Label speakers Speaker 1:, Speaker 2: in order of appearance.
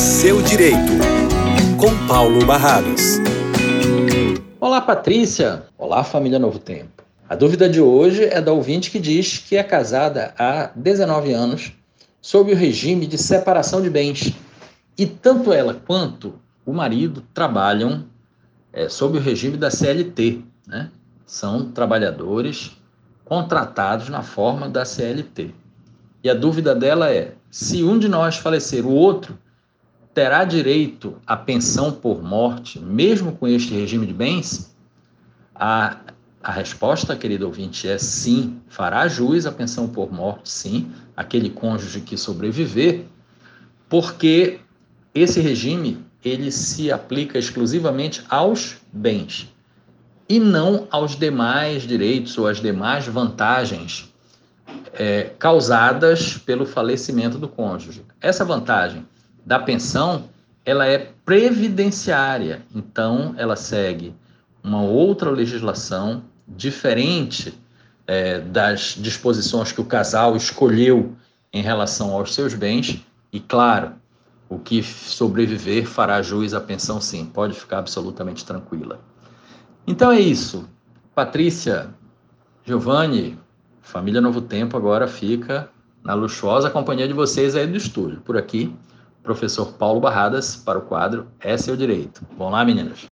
Speaker 1: seu direito, com Paulo Barrados.
Speaker 2: Olá, Patrícia. Olá, família Novo Tempo. A dúvida de hoje é da ouvinte que diz que é casada há 19 anos sob o regime de separação de bens. E tanto ela quanto o marido trabalham é, sob o regime da CLT, né? São trabalhadores contratados na forma da CLT. E a dúvida dela é: se um de nós falecer, o outro terá direito à pensão por morte, mesmo com este regime de bens? A, a resposta, querido ouvinte, é sim. Fará jus à pensão por morte, sim, aquele cônjuge que sobreviver, porque esse regime ele se aplica exclusivamente aos bens e não aos demais direitos ou às demais vantagens é, causadas pelo falecimento do cônjuge. Essa vantagem da pensão, ela é previdenciária, então ela segue uma outra legislação diferente é, das disposições que o casal escolheu em relação aos seus bens, e claro, o que sobreviver fará juiz à pensão sim, pode ficar absolutamente tranquila. Então é isso. Patrícia, Giovanni, Família Novo Tempo agora fica na luxuosa companhia de vocês aí do estúdio. Por aqui, professor Paulo Barradas para o quadro É Seu Direito. Vamos lá, meninas?